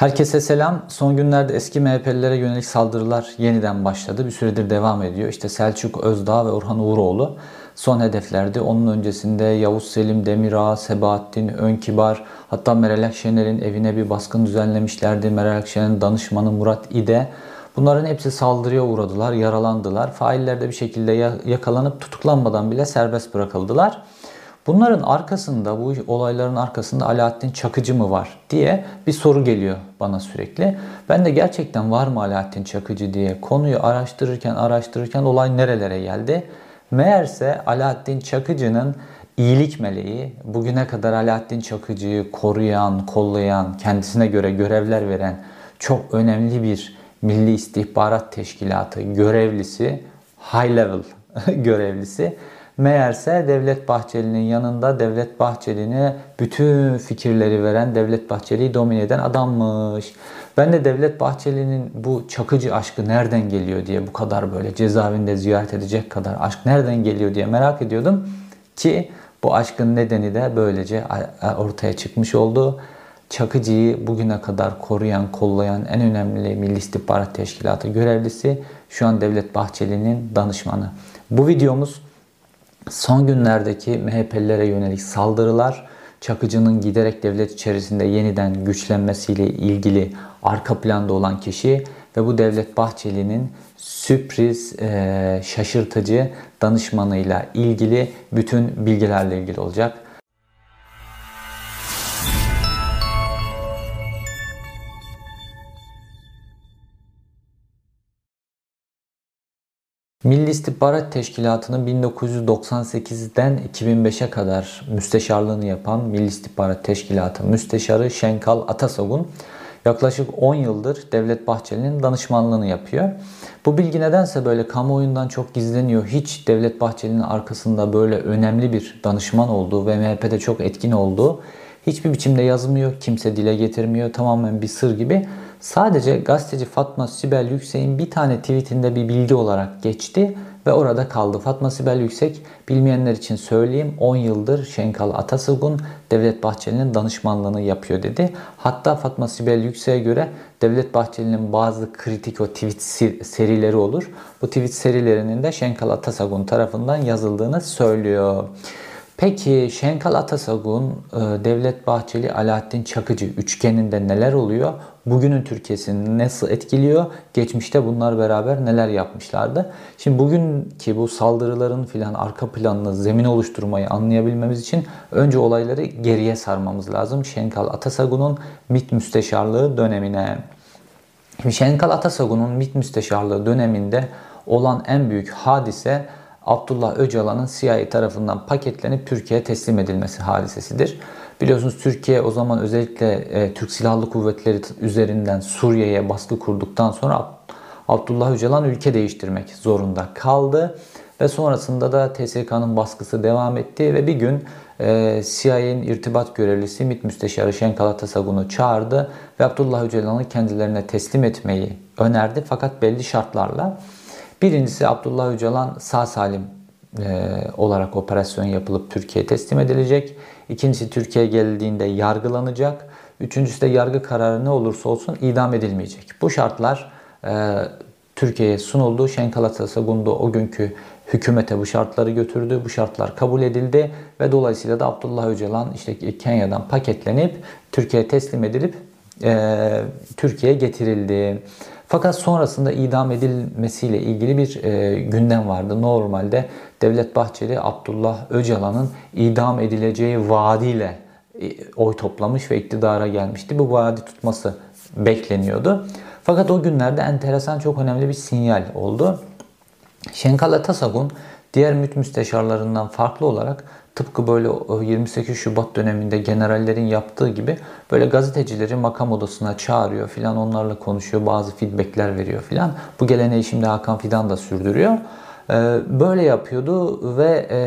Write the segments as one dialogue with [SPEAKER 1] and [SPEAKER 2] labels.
[SPEAKER 1] Herkese selam. Son günlerde eski MHP'lilere yönelik saldırılar yeniden başladı. Bir süredir devam ediyor. İşte Selçuk Özdağ ve Orhan Uğuroğlu son hedeflerdi. Onun öncesinde Yavuz Selim Demirağ, Sebahattin Önkibar, hatta Meral Akşener'in evine bir baskın düzenlemişlerdi. Meral Akşener'in danışmanı Murat İde. Bunların hepsi saldırıya uğradılar, yaralandılar. Failler de bir şekilde yakalanıp tutuklanmadan bile serbest bırakıldılar. Bunların arkasında, bu olayların arkasında Alaaddin Çakıcı mı var diye bir soru geliyor bana sürekli. Ben de gerçekten var mı Alaaddin Çakıcı diye konuyu araştırırken araştırırken olay nerelere geldi? Meğerse Alaaddin Çakıcı'nın iyilik meleği, bugüne kadar Alaaddin Çakıcı'yı koruyan, kollayan, kendisine göre görevler veren çok önemli bir Milli İstihbarat Teşkilatı görevlisi, high level görevlisi Meğerse Devlet Bahçeli'nin yanında Devlet Bahçeli'ne bütün fikirleri veren, Devlet Bahçeli'yi domine eden adammış. Ben de Devlet Bahçeli'nin bu çakıcı aşkı nereden geliyor diye bu kadar böyle cezaevinde ziyaret edecek kadar aşk nereden geliyor diye merak ediyordum. Ki bu aşkın nedeni de böylece ortaya çıkmış oldu. Çakıcı'yı bugüne kadar koruyan, kollayan en önemli Milli İstihbarat Teşkilatı görevlisi şu an Devlet Bahçeli'nin danışmanı. Bu videomuz Son günlerdeki MHP'lilere yönelik saldırılar, Çakıcı'nın giderek devlet içerisinde yeniden güçlenmesiyle ilgili arka planda olan kişi ve bu Devlet Bahçeli'nin sürpriz, şaşırtıcı danışmanıyla ilgili bütün bilgilerle ilgili olacak. Milli İstihbarat Teşkilatı'nın 1998'den 2005'e kadar müsteşarlığını yapan Milli İstihbarat Teşkilatı Müsteşarı Şenkal Atasogun yaklaşık 10 yıldır Devlet Bahçeli'nin danışmanlığını yapıyor. Bu bilgi nedense böyle kamuoyundan çok gizleniyor. Hiç Devlet Bahçeli'nin arkasında böyle önemli bir danışman olduğu ve MHP'de çok etkin olduğu hiçbir biçimde yazmıyor. Kimse dile getirmiyor. Tamamen bir sır gibi. Sadece gazeteci Fatma Sibel Yüksek'in bir tane tweetinde bir bilgi olarak geçti ve orada kaldı. Fatma Sibel Yüksek bilmeyenler için söyleyeyim 10 yıldır Şenkal Atasılgun Devlet Bahçeli'nin danışmanlığını yapıyor dedi. Hatta Fatma Sibel Yüksek'e göre Devlet Bahçeli'nin bazı kritik o tweet serileri olur. Bu tweet serilerinin de Şenkal Atasagun tarafından yazıldığını söylüyor. Peki Şenkal Atasagun, e, Devlet Bahçeli, Alaaddin Çakıcı üçgeninde neler oluyor? Bugünün Türkiye'sini nasıl etkiliyor? Geçmişte bunlar beraber neler yapmışlardı? Şimdi bugünkü bu saldırıların filan arka planını, zemin oluşturmayı anlayabilmemiz için önce olayları geriye sarmamız lazım. Şenkal Atasagun'un MİT müsteşarlığı dönemine. Şimdi Şenkal Atasagun'un MİT müsteşarlığı döneminde olan en büyük hadise Abdullah Öcalan'ın CIA tarafından paketlenip Türkiye'ye teslim edilmesi hadisesidir. Biliyorsunuz Türkiye o zaman özellikle e, Türk Silahlı Kuvvetleri üzerinden Suriye'ye baskı kurduktan sonra Abdullah Öcalan ülke değiştirmek zorunda kaldı. Ve sonrasında da TSK'nın baskısı devam etti ve bir gün e, CIA'nin irtibat görevlisi MİT Müsteşarı Şenkal Atasagun'u çağırdı ve Abdullah Öcalan'ı kendilerine teslim etmeyi önerdi fakat belli şartlarla. Birincisi Abdullah Öcalan sağ salim e, olarak operasyon yapılıp Türkiye'ye teslim edilecek. İkincisi Türkiye geldiğinde yargılanacak. Üçüncüsü de yargı kararı ne olursa olsun idam edilmeyecek. Bu şartlar e, Türkiye'ye sunuldu. Şenkal Atasagundu o günkü hükümete bu şartları götürdü. Bu şartlar kabul edildi ve dolayısıyla da Abdullah Öcalan işte Kenya'dan paketlenip Türkiye'ye teslim edilip e, Türkiye'ye getirildi. Fakat sonrasında idam edilmesiyle ilgili bir e, gündem vardı. Normalde Devlet Bahçeli Abdullah Öcalan'ın idam edileceği vaadiyle e, oy toplamış ve iktidara gelmişti. Bu vaadi tutması bekleniyordu. Fakat o günlerde enteresan çok önemli bir sinyal oldu. Şenkal Atasagun diğer MİT müsteşarlarından farklı olarak tıpkı böyle 28 Şubat döneminde generallerin yaptığı gibi böyle gazetecileri makam odasına çağırıyor filan onlarla konuşuyor bazı feedbackler veriyor filan. Bu geleneği şimdi Hakan Fidan da sürdürüyor. Ee, böyle yapıyordu ve e,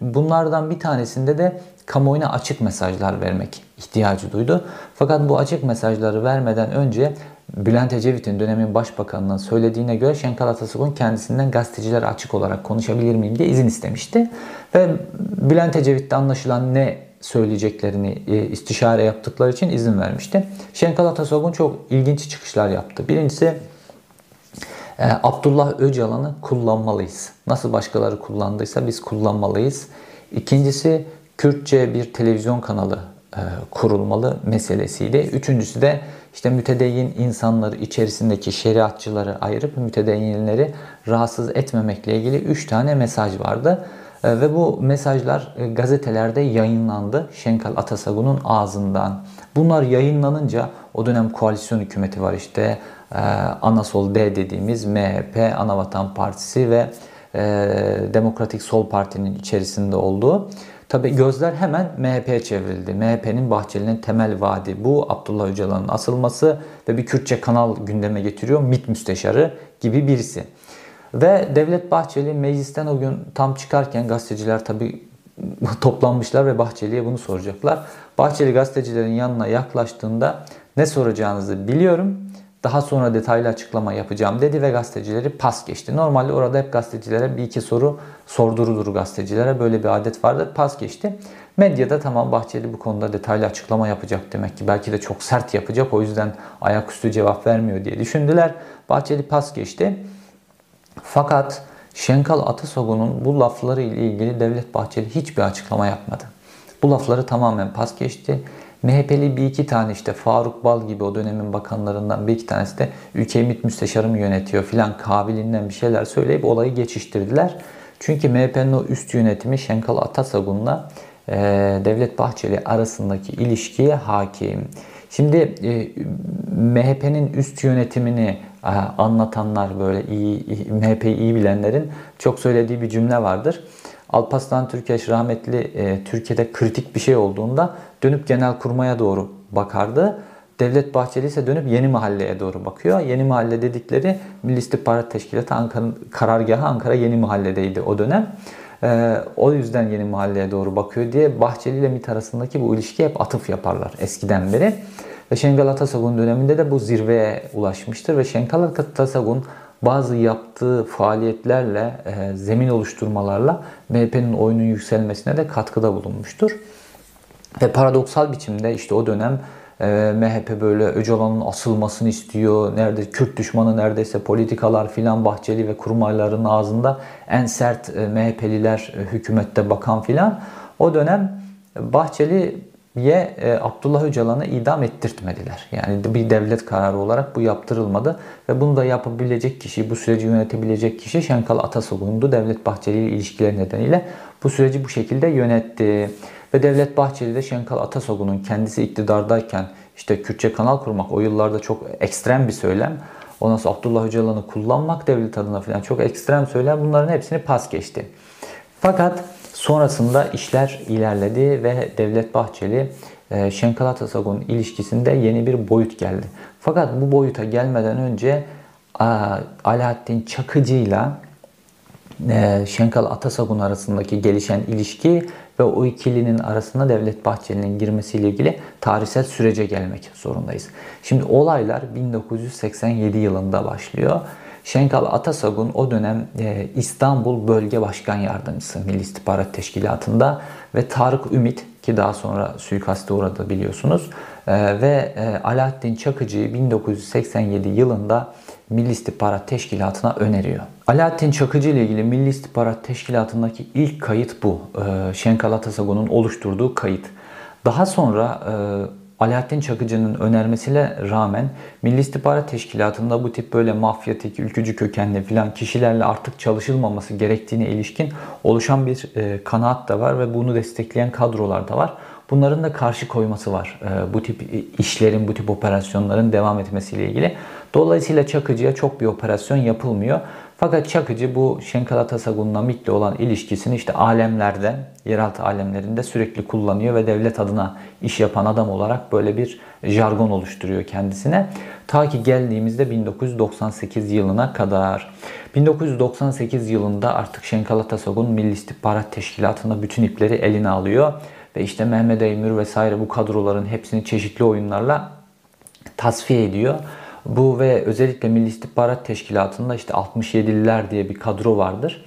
[SPEAKER 1] bunlardan bir tanesinde de kamuoyuna açık mesajlar vermek ihtiyacı duydu. Fakat bu açık mesajları vermeden önce Bülent Ecevit'in dönemin başbakanının söylediğine göre Şenkal Atasagun kendisinden gazeteciler açık olarak konuşabilir miyim diye izin istemişti. Ve Bülent Ecevit'te anlaşılan ne söyleyeceklerini e, istişare yaptıkları için izin vermişti. Şenkal Atasogun çok ilginç çıkışlar yaptı. Birincisi e, Abdullah Öcalan'ı kullanmalıyız. Nasıl başkaları kullandıysa biz kullanmalıyız. İkincisi Kürtçe bir televizyon kanalı e, kurulmalı meselesiydi. Üçüncüsü de işte mütedeyyin insanları içerisindeki şeriatçıları ayırıp mütedeyyinleri rahatsız etmemekle ilgili üç tane mesaj vardı. E, ve bu mesajlar e, gazetelerde yayınlandı Şenkal Atasagun'un ağzından. Bunlar yayınlanınca o dönem koalisyon hükümeti var işte Anasol D dediğimiz MHP, Anavatan Partisi ve Demokratik Sol Parti'nin içerisinde olduğu Tabi gözler hemen MHP'ye çevrildi. MHP'nin Bahçeli'nin temel vaadi bu. Abdullah Öcalan'ın asılması ve bir Kürtçe kanal gündeme getiriyor. MİT müsteşarı gibi birisi. Ve Devlet Bahçeli meclisten o gün tam çıkarken gazeteciler tabi toplanmışlar ve Bahçeli'ye bunu soracaklar. Bahçeli gazetecilerin yanına yaklaştığında ne soracağınızı biliyorum daha sonra detaylı açıklama yapacağım dedi ve gazetecileri pas geçti. Normalde orada hep gazetecilere bir iki soru sordurulur gazetecilere. Böyle bir adet vardır. Pas geçti. Medyada tamam Bahçeli bu konuda detaylı açıklama yapacak demek ki. Belki de çok sert yapacak. O yüzden ayaküstü cevap vermiyor diye düşündüler. Bahçeli pas geçti. Fakat Şenkal Atasogun'un bu lafları ile ilgili Devlet Bahçeli hiçbir açıklama yapmadı. Bu lafları tamamen pas geçti. MHP'li bir iki tane işte Faruk Bal gibi o dönemin bakanlarından bir iki tanesi de ülkeyi MİT müsteşarı mı yönetiyor filan kabiliğinden bir şeyler söyleyip olayı geçiştirdiler. Çünkü MHP'nin o üst yönetimi Şenkal Atasagun'la e, Devlet Bahçeli arasındaki ilişkiye hakim. Şimdi e, MHP'nin üst yönetimini e, anlatanlar böyle iyi, MHP'yi iyi bilenlerin çok söylediği bir cümle vardır. Alparslan Türkeş rahmetli e, Türkiye'de kritik bir şey olduğunda dönüp genel kurmaya doğru bakardı. Devlet Bahçeli ise dönüp Yeni Mahalle'ye doğru bakıyor. Yeni Mahalle dedikleri Milli İstihbarat Teşkilatı Ankara'nın karargahı Ankara Yeni Mahalle'deydi o dönem. Ee, o yüzden Yeni Mahalle'ye doğru bakıyor diye Bahçeli ile MİT arasındaki bu ilişki hep atıf yaparlar eskiden beri. Ve Şengal Atasagun döneminde de bu zirveye ulaşmıştır ve Şengal Atasagun bazı yaptığı faaliyetlerle, e, zemin oluşturmalarla MHP'nin oyunun yükselmesine de katkıda bulunmuştur. Ve paradoksal biçimde işte o dönem e, MHP böyle Öcalan'ın asılmasını istiyor. Nerede Kürt düşmanı neredeyse politikalar filan Bahçeli ve kurmayların ağzında en sert e, MHP'liler e, hükümette bakan filan. O dönem Bahçeli ye e, Abdullah Öcalan'ı idam ettirtmediler. Yani bir devlet kararı olarak bu yaptırılmadı ve bunu da yapabilecek kişi, bu süreci yönetebilecek kişi Şenkal Atasogun'du. Devlet Bahçeli ile ilişkileri nedeniyle bu süreci bu şekilde yönetti. Ve Devlet Bahçeli de Şenkal Atasogun'un kendisi iktidardayken işte Kürtçe kanal kurmak o yıllarda çok ekstrem bir söylem. Ondan sonra Abdullah Öcalan'ı kullanmak devlet adına falan çok ekstrem söylem. Bunların hepsini pas geçti. Fakat Sonrasında işler ilerledi ve Devlet Bahçeli e, Şenkal Atasagun ilişkisinde yeni bir boyut geldi. Fakat bu boyuta gelmeden önce Alaaddin Çakıcı ile Şenkal Atasagun arasındaki gelişen ilişki ve o ikilinin arasında Devlet Bahçeli'nin girmesiyle ilgili tarihsel sürece gelmek zorundayız. Şimdi olaylar 1987 yılında başlıyor. Şenkal Atasagun o dönem e, İstanbul Bölge Başkan Yardımcısı Milli İstihbarat Teşkilatı'nda ve Tarık Ümit ki daha sonra suikaste uğradı biliyorsunuz e, ve e, Alaaddin Çakıcı'yı 1987 yılında Milli İstihbarat Teşkilatı'na öneriyor. Alaaddin Çakıcı ile ilgili Milli İstihbarat Teşkilatı'ndaki ilk kayıt bu. Şenkal Atasagun'un oluşturduğu kayıt. Daha sonra Alaaddin Çakıcı'nın önermesine rağmen Milli İstihbarat Teşkilatı'nda bu tip böyle mafyatik, ülkücü kökenli filan kişilerle artık çalışılmaması gerektiğine ilişkin oluşan bir e, kanaat da var ve bunu destekleyen kadrolar da var. Bunların da karşı koyması var e, bu tip işlerin, bu tip operasyonların devam etmesiyle ilgili. Dolayısıyla Çakıcı'ya çok bir operasyon yapılmıyor. Fakat Çakıcı bu Şenkal Atasagun'la MİT'le olan ilişkisini işte alemlerde, yeraltı alemlerinde sürekli kullanıyor ve devlet adına iş yapan adam olarak böyle bir jargon oluşturuyor kendisine. Ta ki geldiğimizde 1998 yılına kadar. 1998 yılında artık Şenkal Atasagun Milli İstihbarat Teşkilatı'nda bütün ipleri eline alıyor. Ve işte Mehmet Eymür vesaire bu kadroların hepsini çeşitli oyunlarla tasfiye ediyor. Bu ve özellikle Milli İstihbarat Teşkilatı'nda işte 67'liler diye bir kadro vardır.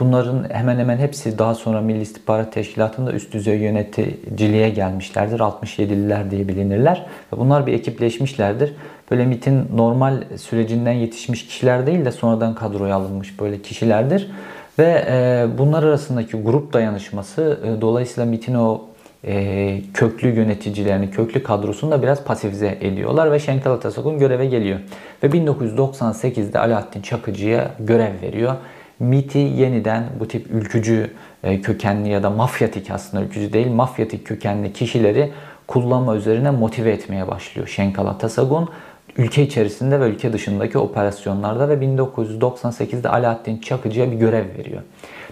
[SPEAKER 1] Bunların hemen hemen hepsi daha sonra Milli İstihbarat Teşkilatı'nda üst düzey yöneticiliğe gelmişlerdir. 67'liler diye bilinirler. Ve bunlar bir ekipleşmişlerdir. Böyle MIT'in normal sürecinden yetişmiş kişiler değil de sonradan kadroya alınmış böyle kişilerdir. Ve e, bunlar arasındaki grup dayanışması e, dolayısıyla MIT'in o e, köklü yöneticilerini, köklü kadrosunu da biraz pasifize ediyorlar ve Şenkal Atasagun göreve geliyor. Ve 1998'de Alaaddin Çakıcı'ya görev veriyor. MIT'i yeniden bu tip ülkücü e, kökenli ya da mafyatik aslında ülkücü değil mafyatik kökenli kişileri kullanma üzerine motive etmeye başlıyor Şenkal Atasagun ülke içerisinde ve ülke dışındaki operasyonlarda ve 1998'de Alaaddin Çakıcı'ya bir görev veriyor.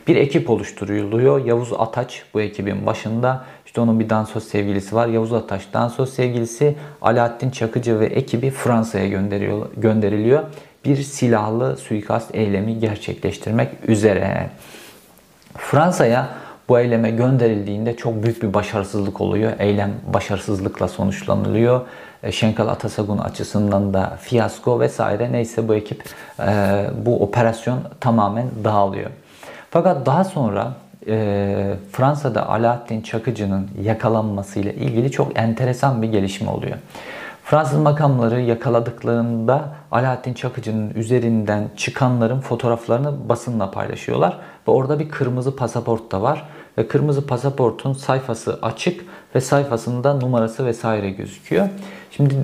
[SPEAKER 1] Bir ekip oluşturuluyor. Yavuz Ataç bu ekibin başında. İşte onun bir dansöz sevgilisi var. Yavuz Ataç dansöz sevgilisi Alaaddin Çakıcı ve ekibi Fransa'ya gönderiyor, gönderiliyor. Bir silahlı suikast eylemi gerçekleştirmek üzere. Fransa'ya bu eyleme gönderildiğinde çok büyük bir başarısızlık oluyor. Eylem başarısızlıkla sonuçlanılıyor. E, Şenkal Atasagun açısından da fiyasko vesaire neyse bu ekip e, bu operasyon tamamen dağılıyor. Fakat daha sonra e, Fransa'da Alaaddin Çakıcı'nın yakalanmasıyla ilgili çok enteresan bir gelişme oluyor. Fransız makamları yakaladıklarında Alaaddin Çakıcı'nın üzerinden çıkanların fotoğraflarını basınla paylaşıyorlar. Ve orada bir kırmızı pasaport da var. Ve kırmızı pasaportun sayfası açık ve sayfasında numarası vesaire gözüküyor. Şimdi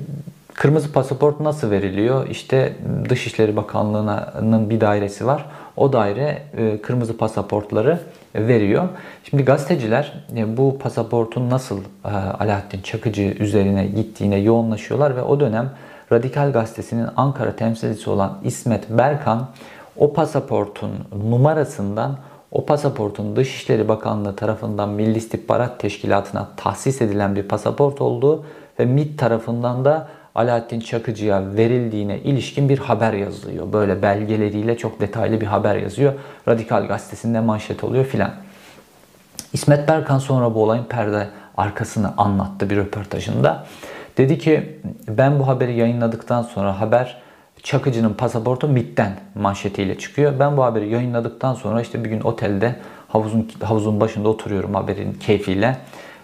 [SPEAKER 1] kırmızı pasaport nasıl veriliyor? İşte Dışişleri Bakanlığı'nın bir dairesi var. O daire e, kırmızı pasaportları veriyor. Şimdi gazeteciler e, bu pasaportun nasıl e, Alaaddin Çakıcı üzerine gittiğine yoğunlaşıyorlar ve o dönem Radikal Gazetesi'nin Ankara temsilcisi olan İsmet Berkan o pasaportun numarasından o pasaportun Dışişleri Bakanlığı tarafından Milli İstihbarat Teşkilatı'na tahsis edilen bir pasaport olduğu ve MİT tarafından da Alaaddin Çakıcı'ya verildiğine ilişkin bir haber yazılıyor. Böyle belgeleriyle çok detaylı bir haber yazıyor. Radikal Gazetesi'nde manşet oluyor filan. İsmet Berkan sonra bu olayın perde arkasını anlattı bir röportajında. Dedi ki ben bu haberi yayınladıktan sonra haber Çakıcı'nın pasaportu MIT'ten manşetiyle çıkıyor. Ben bu haberi yayınladıktan sonra işte bir gün otelde havuzun havuzun başında oturuyorum haberin keyfiyle.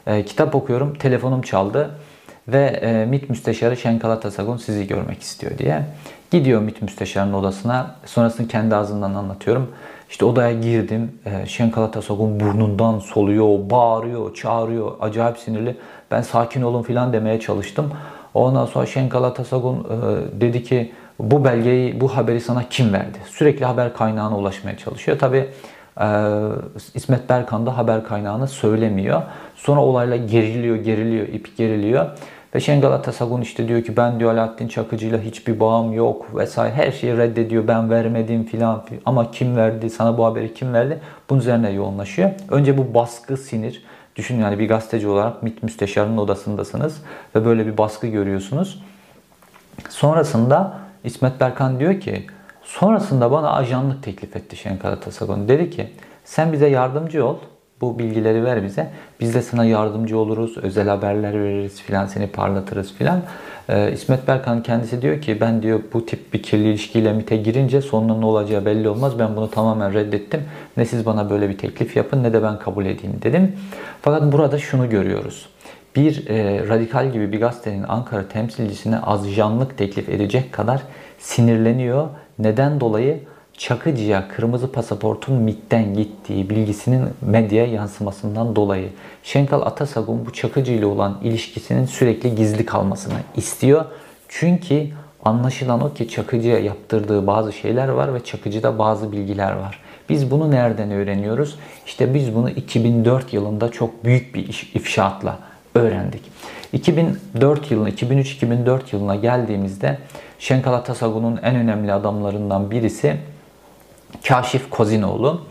[SPEAKER 1] E, kitap okuyorum. Telefonum çaldı ve e, MİT Müsteşarı Şenkal Atasagun sizi görmek istiyor diye. Gidiyor MİT Müsteşarı'nın odasına. Sonrasını kendi ağzından anlatıyorum. İşte odaya girdim. E, Şenkal Atasagun burnundan soluyor, bağırıyor, çağırıyor. Acayip sinirli. Ben sakin olun filan demeye çalıştım. Ondan sonra Şenkal Atasagun e, dedi ki bu belgeyi, bu haberi sana kim verdi? Sürekli haber kaynağına ulaşmaya çalışıyor. Tabi e, İsmet Berkan da haber kaynağını söylemiyor. Sonra olayla geriliyor, geriliyor, ip geriliyor. Ve Şengal Atasagun işte diyor ki ben diyor Alaaddin Çakıcı ile hiçbir bağım yok vesaire her şeyi reddediyor. Ben vermedim filan ama kim verdi sana bu haberi kim verdi? Bunun üzerine yoğunlaşıyor. Önce bu baskı sinir. Düşünün yani bir gazeteci olarak MİT müsteşarının odasındasınız ve böyle bir baskı görüyorsunuz. Sonrasında İsmet Berkan diyor ki sonrasında bana ajanlık teklif etti Şenkal Atasagun. Dedi ki sen bize yardımcı ol bu bilgileri ver bize. Biz de sana yardımcı oluruz, özel haberler veririz filan, seni parlatırız filan. Ee, İsmet Berkan kendisi diyor ki ben diyor bu tip bir kirli ilişkiyle MIT'e girince sonunun ne olacağı belli olmaz. Ben bunu tamamen reddettim. Ne siz bana böyle bir teklif yapın ne de ben kabul edeyim dedim. Fakat burada şunu görüyoruz. Bir e, radikal gibi bir gazetenin Ankara temsilcisine azjanlık teklif edecek kadar sinirleniyor. Neden dolayı? Çakıcı'ya kırmızı pasaportun MİT'ten gittiği bilgisinin medya yansımasından dolayı Şenkal Atasagun bu Çakıcı ile olan ilişkisinin sürekli gizli kalmasını istiyor. Çünkü anlaşılan o ki Çakıcı'ya yaptırdığı bazı şeyler var ve Çakıcı'da bazı bilgiler var. Biz bunu nereden öğreniyoruz? İşte biz bunu 2004 yılında çok büyük bir ifşaatla öğrendik. 2004 yılına, 2003-2004 yılına geldiğimizde Şenkal Atasagun'un en önemli adamlarından birisi Kaşif Kozinoğlu.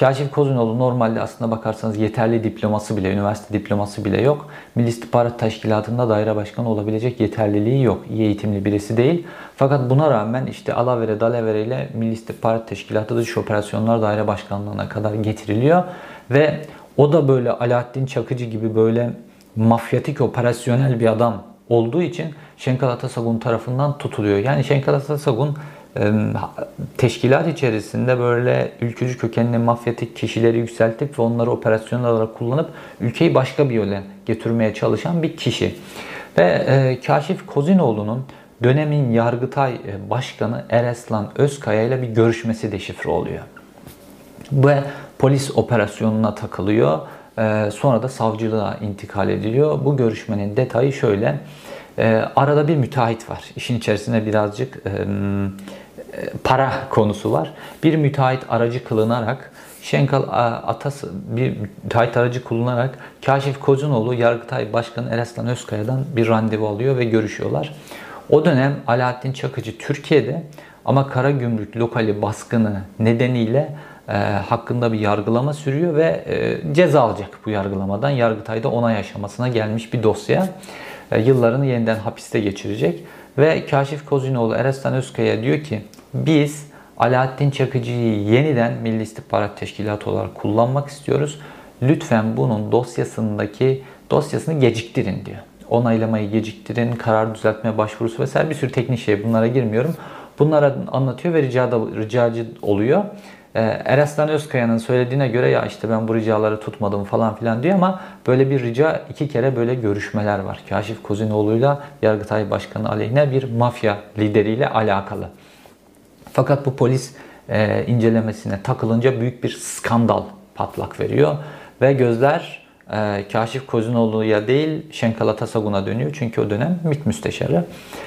[SPEAKER 1] Kaşif Kozinoğlu normalde aslında bakarsanız yeterli diploması bile, üniversite diploması bile yok. Milli İstihbarat Teşkilatı'nda daire başkanı olabilecek yeterliliği yok. İyi eğitimli birisi değil. Fakat buna rağmen işte Alavere, Dalavere ile Milli İstihbarat Teşkilatı Dış Operasyonlar Daire Başkanlığı'na kadar getiriliyor. Ve o da böyle Alaaddin Çakıcı gibi böyle mafyatik operasyonel bir adam olduğu için Şenkal Atasagun tarafından tutuluyor. Yani Şenkal Atasagun teşkilat içerisinde böyle ülkücü kökenli mafyatik kişileri yükseltip ve onları operasyonel olarak kullanıp ülkeyi başka bir yöne getirmeye çalışan bir kişi. Ve e, Kaşif Kozinoğlu'nun dönemin Yargıtay e, Başkanı Ereslan Özkaya ile bir görüşmesi deşifre oluyor. Ve polis operasyonuna takılıyor. E, sonra da savcılığa intikal ediliyor. Bu görüşmenin detayı şöyle. E, arada bir müteahhit var. İşin içerisinde birazcık para konusu var. Bir müteahhit aracı kılınarak Şenkal Atas bir müteahhit aracı kullanarak Kaşif Kocunoğlu Yargıtay Başkanı Eraslan Özkaya'dan bir randevu alıyor ve görüşüyorlar. O dönem Alaaddin Çakıcı Türkiye'de ama Kara Gümrük lokali baskını nedeniyle e, hakkında bir yargılama sürüyor ve e, ceza alacak bu yargılamadan. Yargıtay'da onay aşamasına gelmiş bir dosya. E, yıllarını yeniden hapiste geçirecek. Ve Kaşif Kozinoğlu Erestan Özkaya diyor ki biz Alaaddin Çakıcı'yı yeniden Milli İstihbarat Teşkilatı olarak kullanmak istiyoruz. Lütfen bunun dosyasındaki dosyasını geciktirin diyor. Onaylamayı geciktirin, karar düzeltme başvurusu vesaire bir sürü teknik şey bunlara girmiyorum. Bunlara anlatıyor ve ricada, ricacı oluyor. Ee, Eraslan Özkaya'nın söylediğine göre ya işte ben bu ricaları tutmadım falan filan diyor ama böyle bir rica iki kere böyle görüşmeler var. Kaşif Kozinoğlu'yla Yargıtay Başkanı aleyhine bir mafya lideriyle alakalı. Fakat bu polis e, incelemesine takılınca büyük bir skandal patlak veriyor ve gözler e, Kaşif Kozinoğlu'ya değil Şenkal Atasagun'a dönüyor. Çünkü o dönem MİT müsteşarı.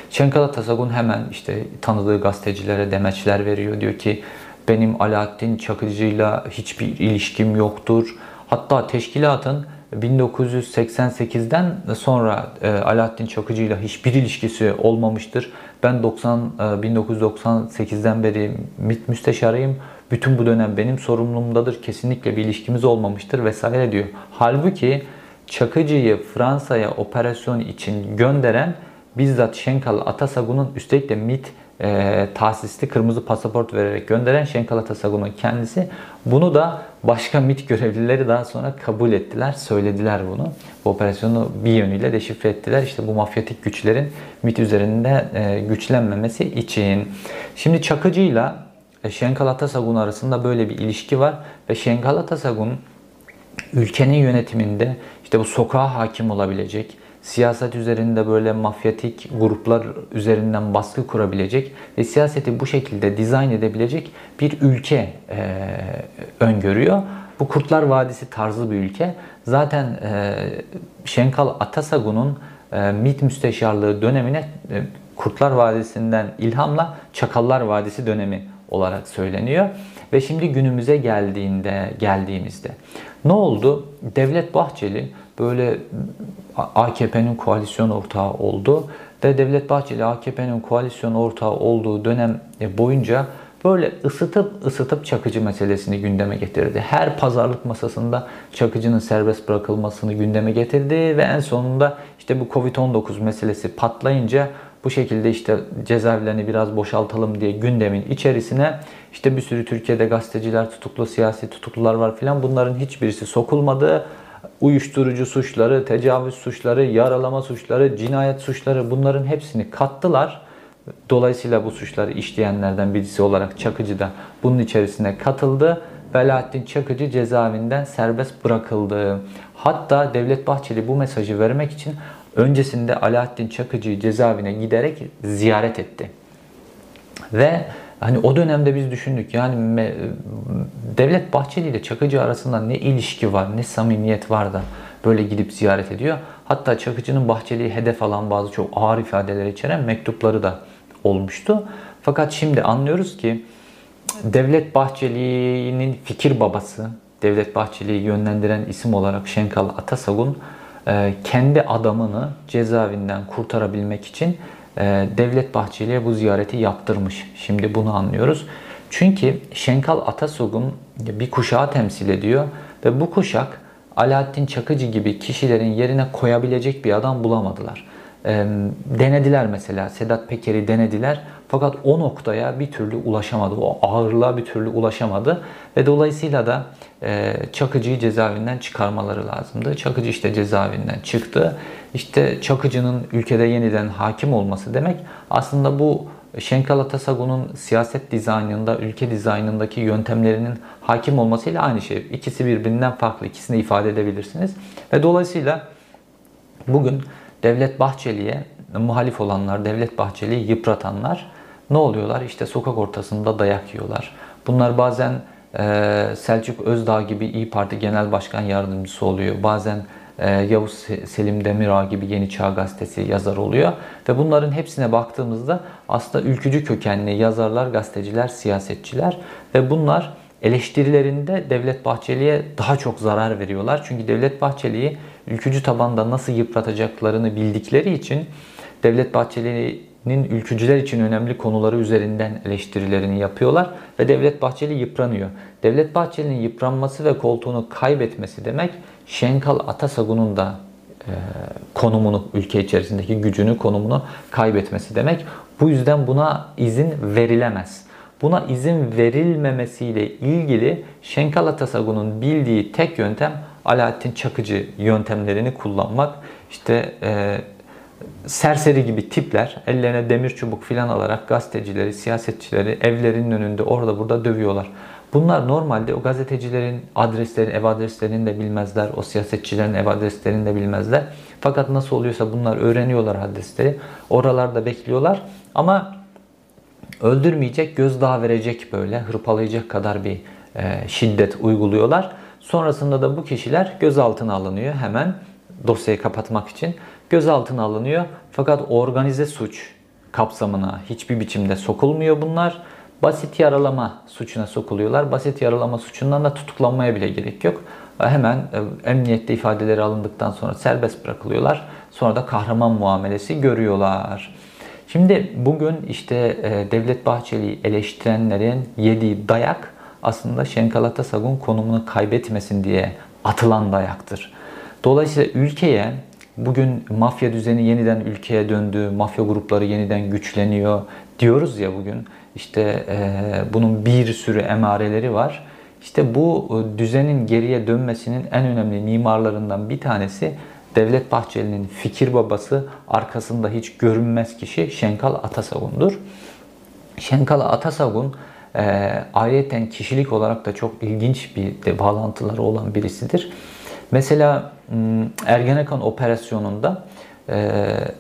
[SPEAKER 1] Şenkal Atasagun hemen işte tanıdığı gazetecilere demeçler veriyor. Diyor ki benim Alaaddin Çakıcı'yla hiçbir ilişkim yoktur. Hatta teşkilatın 1988'den sonra e, Alaaddin Çakıcı ile hiçbir ilişkisi olmamıştır. Ben 90 e, 1998'den beri MİT müsteşarıyım. Bütün bu dönem benim sorumluluğumdadır. Kesinlikle bir ilişkimiz olmamıştır vesaire diyor. Halbuki Çakıcı'yı Fransa'ya operasyon için gönderen bizzat Şenkal Atasagun'un üstelik de MİT e, tahsisli kırmızı pasaport vererek gönderen Şenkal Atasagun'un kendisi. Bunu da başka MIT görevlileri daha sonra kabul ettiler, söylediler bunu. Bu operasyonu bir yönüyle deşifre ettiler. İşte bu mafyatik güçlerin MIT üzerinde e, güçlenmemesi için. Şimdi Çakıcı'yla e, Şenkal Atasagun arasında böyle bir ilişki var ve Şenkal Atasagun ülkenin yönetiminde işte bu sokağa hakim olabilecek, siyaset üzerinde böyle mafyatik gruplar üzerinden baskı kurabilecek ve siyaseti bu şekilde dizayn edebilecek bir ülke e, öngörüyor. Bu Kurtlar Vadisi tarzı bir ülke. Zaten e, Şenkal Atasagun'un e, MİT müsteşarlığı dönemine e, Kurtlar Vadisi'nden ilhamla Çakallar Vadisi dönemi olarak söyleniyor. Ve şimdi günümüze geldiğinde geldiğimizde ne oldu? Devlet Bahçeli böyle AKP'nin koalisyon ortağı oldu ve Devlet Bahçeli AKP'nin koalisyon ortağı olduğu dönem boyunca böyle ısıtıp ısıtıp Çakıcı meselesini gündeme getirdi. Her pazarlık masasında Çakıcı'nın serbest bırakılmasını gündeme getirdi ve en sonunda işte bu Covid-19 meselesi patlayınca bu şekilde işte cezaevlerini biraz boşaltalım diye gündemin içerisine işte bir sürü Türkiye'de gazeteciler tutuklu, siyasi tutuklular var filan bunların hiçbirisi sokulmadı uyuşturucu suçları, tecavüz suçları, yaralama suçları, cinayet suçları bunların hepsini kattılar. Dolayısıyla bu suçları işleyenlerden birisi olarak Çakıcı da bunun içerisine katıldı. Velahattin Çakıcı cezaevinden serbest bırakıldı. Hatta Devlet Bahçeli bu mesajı vermek için öncesinde Alaaddin Çakıcı'yı cezaevine giderek ziyaret etti. Ve Hani o dönemde biz düşündük yani Devlet Bahçeli ile Çakıcı arasında ne ilişki var, ne samimiyet var da böyle gidip ziyaret ediyor. Hatta Çakıcı'nın Bahçeli'yi hedef alan bazı çok ağır ifadeler içeren mektupları da olmuştu. Fakat şimdi anlıyoruz ki Devlet Bahçeli'nin fikir babası, Devlet Bahçeli'yi yönlendiren isim olarak Şenkal Atasagun e, kendi adamını cezaevinden kurtarabilmek için Devlet Bahçeli'ye bu ziyareti yaptırmış. Şimdi bunu anlıyoruz. Çünkü Şenkal Atasogun bir kuşağı temsil ediyor ve bu kuşak Alaaddin Çakıcı gibi kişilerin yerine koyabilecek bir adam bulamadılar. Denediler mesela Sedat Peker'i denediler fakat o noktaya bir türlü ulaşamadı. O ağırlığa bir türlü ulaşamadı ve dolayısıyla da e, Çakıcı'yı cezaevinden çıkarmaları lazımdı. Çakıcı işte cezaevinden çıktı. İşte Çakıcı'nın ülkede yeniden hakim olması demek aslında bu Şenkal Atasagun'un siyaset dizaynında, ülke dizaynındaki yöntemlerinin hakim olmasıyla aynı şey. İkisi birbirinden farklı. İkisini ifade edebilirsiniz. Ve dolayısıyla bugün Devlet Bahçeli'ye muhalif olanlar, Devlet Bahçeli'yi yıpratanlar ne oluyorlar? İşte sokak ortasında dayak yiyorlar. Bunlar bazen e, Selçuk Özdağ gibi İyi Parti Genel Başkan Yardımcısı oluyor. Bazen e, Yavuz Selim Demirağ gibi Yeni Çağ Gazetesi yazar oluyor. Ve bunların hepsine baktığımızda aslında ülkücü kökenli yazarlar, gazeteciler, siyasetçiler ve bunlar eleştirilerinde Devlet Bahçeli'ye daha çok zarar veriyorlar. Çünkü Devlet Bahçeli'yi ülkücü tabanda nasıl yıpratacaklarını bildikleri için Devlet Bahçeli'nin ülkücüler için önemli konuları üzerinden eleştirilerini yapıyorlar ve Devlet Bahçeli yıpranıyor. Devlet Bahçeli'nin yıpranması ve koltuğunu kaybetmesi demek Şenkal Atasagun'un da e, konumunu, ülke içerisindeki gücünü, konumunu kaybetmesi demek. Bu yüzden buna izin verilemez. Buna izin verilmemesiyle ilgili Şenkal Atasagun'un bildiği tek yöntem Alaaddin Çakıcı yöntemlerini kullanmak. İşte e, serseri gibi tipler ellerine demir çubuk filan alarak gazetecileri, siyasetçileri evlerinin önünde orada burada dövüyorlar. Bunlar normalde o gazetecilerin adreslerini, ev adreslerini de bilmezler. O siyasetçilerin ev adreslerini de bilmezler. Fakat nasıl oluyorsa bunlar öğreniyorlar adresleri. Oralarda bekliyorlar. Ama öldürmeyecek, gözdağı verecek böyle hırpalayacak kadar bir e, şiddet uyguluyorlar. Sonrasında da bu kişiler gözaltına alınıyor hemen dosyayı kapatmak için. Gözaltına alınıyor fakat organize suç kapsamına hiçbir biçimde sokulmuyor bunlar basit yaralama suçuna sokuluyorlar. Basit yaralama suçundan da tutuklanmaya bile gerek yok. Hemen e, emniyette ifadeleri alındıktan sonra serbest bırakılıyorlar. Sonra da kahraman muamelesi görüyorlar. Şimdi bugün işte e, Devlet Bahçeli'yi eleştirenlerin yediği dayak aslında Şenkal Atasagun konumunu kaybetmesin diye atılan dayaktır. Dolayısıyla ülkeye bugün mafya düzeni yeniden ülkeye döndü, mafya grupları yeniden güçleniyor diyoruz ya bugün. İşte e, bunun bir sürü emareleri var. İşte bu e, düzenin geriye dönmesinin en önemli mimarlarından bir tanesi Devlet Bahçeli'nin fikir babası arkasında hiç görünmez kişi Şenkal Atasagun'dur. Şenkal Atasagun e, ayrıyeten kişilik olarak da çok ilginç bir de bağlantıları olan birisidir. Mesela Ergenekon operasyonunda e,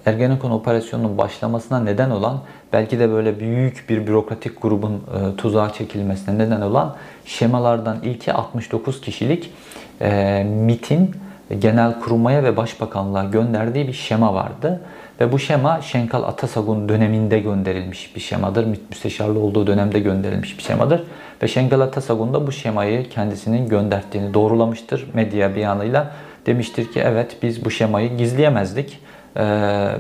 [SPEAKER 1] Ergenekon operasyonunun başlamasına neden olan belki de böyle büyük bir bürokratik grubun e, tuzağa çekilmesine neden olan şemalardan ilki 69 kişilik e, MIT'in genel kurmaya ve başbakanlığa gönderdiği bir şema vardı. Ve bu şema Şenkal Atasagun döneminde gönderilmiş bir şemadır. Müsteşarlı olduğu dönemde gönderilmiş bir şemadır. Ve Şenkal Atasagun da bu şemayı kendisinin gönderdiğini doğrulamıştır medya bir yanıyla. Demiştir ki evet biz bu şemayı gizleyemezdik ee,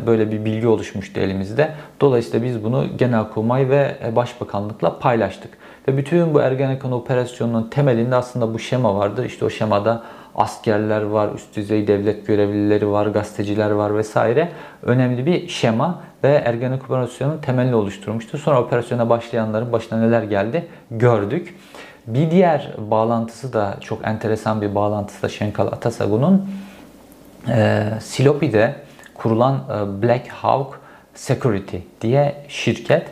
[SPEAKER 1] böyle bir bilgi oluşmuştu elimizde. Dolayısıyla biz bunu Genelkurmay ve Başbakanlıkla paylaştık. Ve bütün bu Ergenekon operasyonunun temelinde aslında bu şema vardı. İşte o şemada askerler var, üst düzey devlet görevlileri var, gazeteciler var vesaire. Önemli bir şema ve Ergenekon operasyonunun temelini oluşturmuştu. Sonra operasyona başlayanların başına neler geldi gördük. Bir diğer bağlantısı da çok enteresan bir bağlantısı da Şenkal Atasagun'un e, Silopi'de kurulan e, Black Hawk Security diye şirket.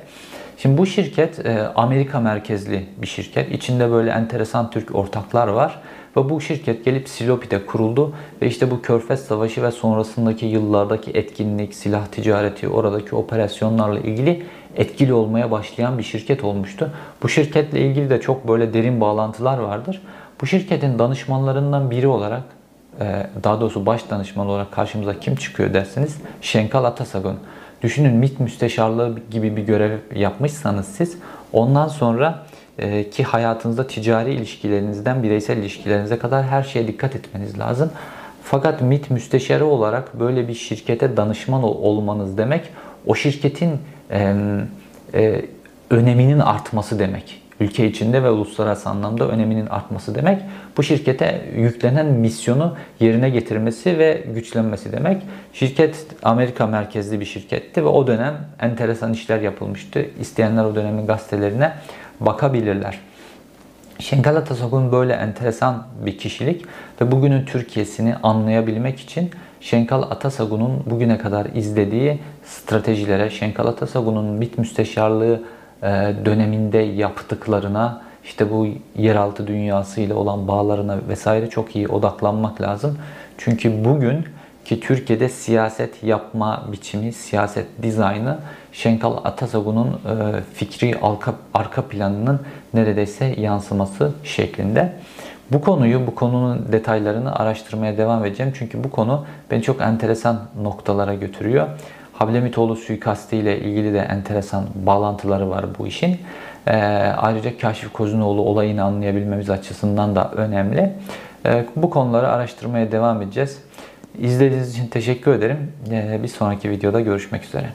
[SPEAKER 1] Şimdi bu şirket e, Amerika merkezli bir şirket. İçinde böyle enteresan Türk ortaklar var. Ve bu şirket gelip Silopi'de kuruldu ve işte bu Körfez Savaşı ve sonrasındaki yıllardaki etkinlik, silah ticareti, oradaki operasyonlarla ilgili etkili olmaya başlayan bir şirket olmuştu. Bu şirketle ilgili de çok böyle derin bağlantılar vardır. Bu şirketin danışmanlarından biri olarak ee, daha doğrusu baş danışman olarak karşımıza kim çıkıyor derseniz Şenkal Atasagun. Düşünün MİT müsteşarlığı gibi bir görev yapmışsanız siz ondan sonra e, ki hayatınızda ticari ilişkilerinizden bireysel ilişkilerinize kadar her şeye dikkat etmeniz lazım. Fakat MİT müsteşarı olarak böyle bir şirkete danışman olmanız demek o şirketin e, e, öneminin artması demek ülke içinde ve uluslararası anlamda öneminin artması demek. Bu şirkete yüklenen misyonu yerine getirmesi ve güçlenmesi demek. Şirket Amerika merkezli bir şirketti ve o dönem enteresan işler yapılmıştı. İsteyenler o dönemin gazetelerine bakabilirler. Şenkal Atasok'un böyle enteresan bir kişilik ve bugünün Türkiye'sini anlayabilmek için Şenkal Atasagun'un bugüne kadar izlediği stratejilere, Şenkal Atasagun'un MİT müsteşarlığı e, döneminde yaptıklarına, işte bu yeraltı dünyası ile olan bağlarına vesaire çok iyi odaklanmak lazım. Çünkü bugün ki Türkiye'de siyaset yapma biçimi, siyaset dizaynı Şenkal Atasagun'un e, fikri arka, arka planının neredeyse yansıması şeklinde. Bu konuyu, bu konunun detaylarını araştırmaya devam edeceğim. Çünkü bu konu beni çok enteresan noktalara götürüyor. Hablemitoğlu suikasti ile ilgili de enteresan bağlantıları var bu işin. Ee, ayrıca Kaşif Kozunoğlu olayını anlayabilmemiz açısından da önemli. Ee, bu konuları araştırmaya devam edeceğiz. İzlediğiniz için teşekkür ederim. Ee, bir sonraki videoda görüşmek üzere.